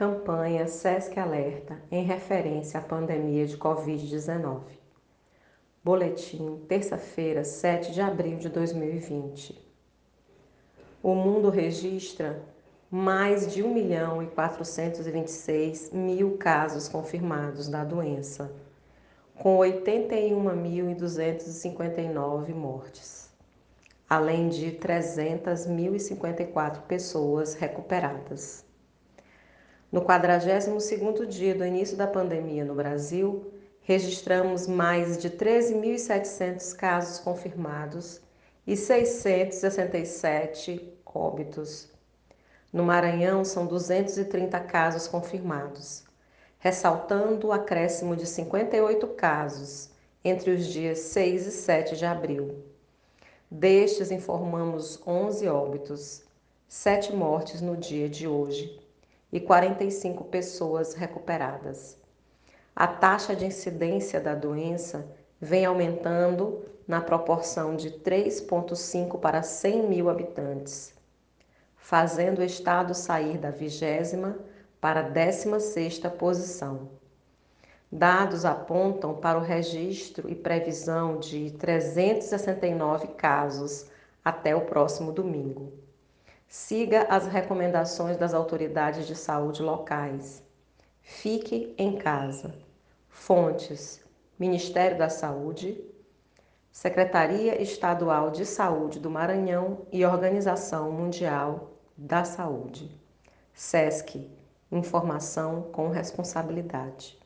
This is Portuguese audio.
Campanha SESC Alerta em referência à pandemia de Covid-19. Boletim, terça-feira, 7 de abril de 2020. O mundo registra mais de 1 milhão e 426 mil casos confirmados da doença, com 81.259 mortes, além de 300.054 pessoas recuperadas. No 42º dia do início da pandemia no Brasil, registramos mais de 13.700 casos confirmados e 667 óbitos. No Maranhão, são 230 casos confirmados, ressaltando o acréscimo de 58 casos entre os dias 6 e 7 de abril. Destes, informamos 11 óbitos, 7 mortes no dia de hoje e 45 pessoas recuperadas. A taxa de incidência da doença vem aumentando na proporção de 3,5 para 100 mil habitantes, fazendo o estado sair da vigésima para a 16 posição. Dados apontam para o registro e previsão de 369 casos até o próximo domingo. Siga as recomendações das autoridades de saúde locais. Fique em casa. Fontes: Ministério da Saúde, Secretaria Estadual de Saúde do Maranhão e Organização Mundial da Saúde. SESC Informação com responsabilidade.